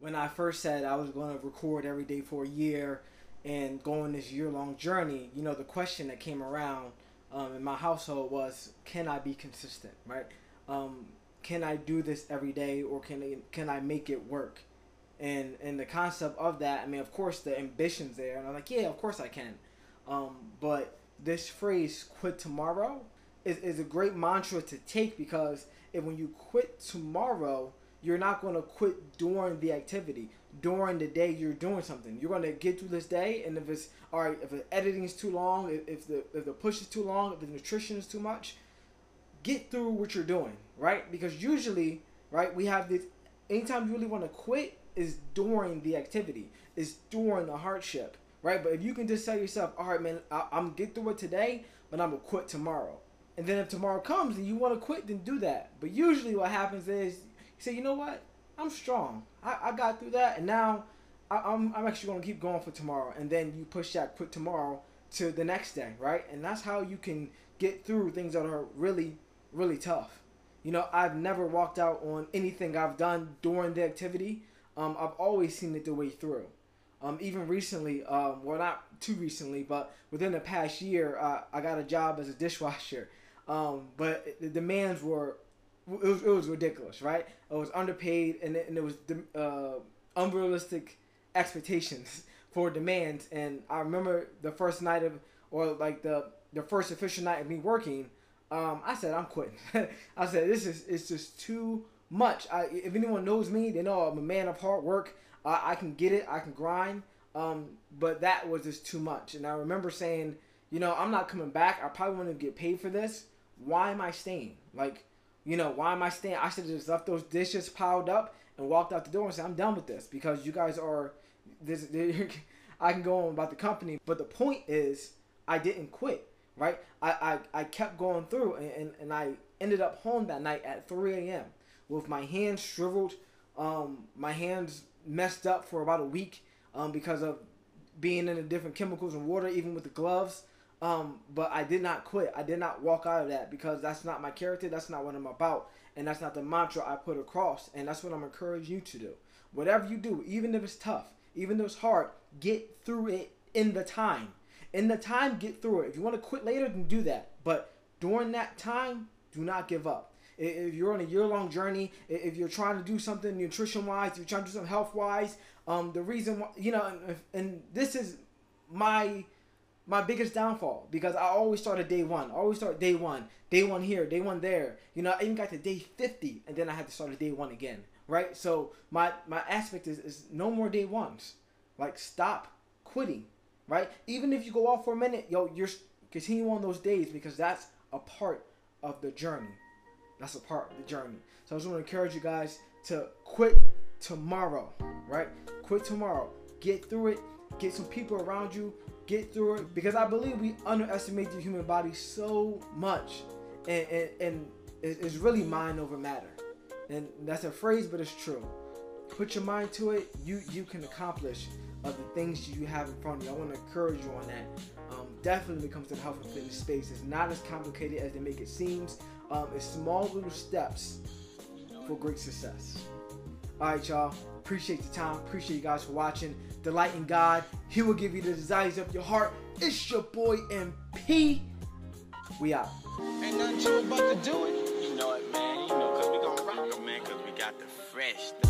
when I first said I was going to record every day for a year and go on this year long journey, you know, the question that came around um, in my household was, can I be consistent, right? Um, can I do this every day or can I, can I make it work? And and the concept of that, I mean, of course, the ambition's there, and I'm like, yeah, of course I can. Um, but this phrase, quit tomorrow, is, is a great mantra to take because if when you quit tomorrow, you're not going to quit during the activity during the day you're doing something. You're going to get through this day and if it's all right if the editing is too long if, the if the push is too long if the nutrition is too much get through what you're doing right? Because usually right we have this anytime you really want to quit is during the activity is during the hardship right? But if you can just tell yourself all right man I, i'm get through it today but i'm gonna quit tomorrow. And then if tomorrow comes and you want to quit then do that. But usually what happens is he said, you know what? I'm strong. I, I got through that, and now I, I'm, I'm actually going to keep going for tomorrow. And then you push that put tomorrow to the next day, right? And that's how you can get through things that are really, really tough. You know, I've never walked out on anything I've done during the activity. Um, I've always seen it the way through. Um, even recently, um, well, not too recently, but within the past year, uh, I got a job as a dishwasher. Um, but the demands were it was, it was ridiculous, right? It was underpaid and it, and it was uh, unrealistic expectations for demands. And I remember the first night of, or like the the first official night of me working, um, I said I'm quitting. I said this is it's just too much. I, if anyone knows me, they know I'm a man of hard work. I, I can get it. I can grind. Um, but that was just too much. And I remember saying, you know, I'm not coming back. I probably to get paid for this. Why am I staying? Like you know, why am I staying? I should have just left those dishes piled up and walked out the door and said, I'm done with this because you guys are this. I can go on about the company, but the point is, I didn't quit, right? I, I, I kept going through and, and, and I ended up home that night at 3 a.m. with my hands shriveled, um, my hands messed up for about a week um, because of being in the different chemicals and water, even with the gloves. Um, but I did not quit. I did not walk out of that because that's not my character. That's not what I'm about. And that's not the mantra I put across. And that's what I'm encouraging you to do. Whatever you do, even if it's tough, even though it's hard, get through it in the time. In the time, get through it. If you want to quit later, then do that. But during that time, do not give up. If you're on a year long journey, if you're trying to do something nutrition wise, you're trying to do something health wise, um, the reason why, you know, and, and this is my my biggest downfall because I always start at day one. I always start day one, day one here, day one there. You know, I even got to day fifty, and then I had to start at day one again. Right. So my my aspect is is no more day ones. Like stop quitting. Right. Even if you go off for a minute, yo, you're continue on those days because that's a part of the journey. That's a part of the journey. So I just want to encourage you guys to quit tomorrow. Right. Quit tomorrow. Get through it. Get some people around you get through it because I believe we underestimate the human body so much, and and, and it's really mind over matter, and that's a phrase, but it's true. Put your mind to it, you you can accomplish uh, the things you have in front of you. I want to encourage you on that. Um, definitely when it comes to the health and fitness space, it's not as complicated as they make it seems. Um, it's small little steps for great success. All right, y'all. Appreciate the time. Appreciate you guys for watching. Delight in God. He will give you the desires of your heart. It's your boy MP. We out. Ain't nothing about to do it. You know it, man. You know, cause we gonna rock them, man, cause we got the fresh.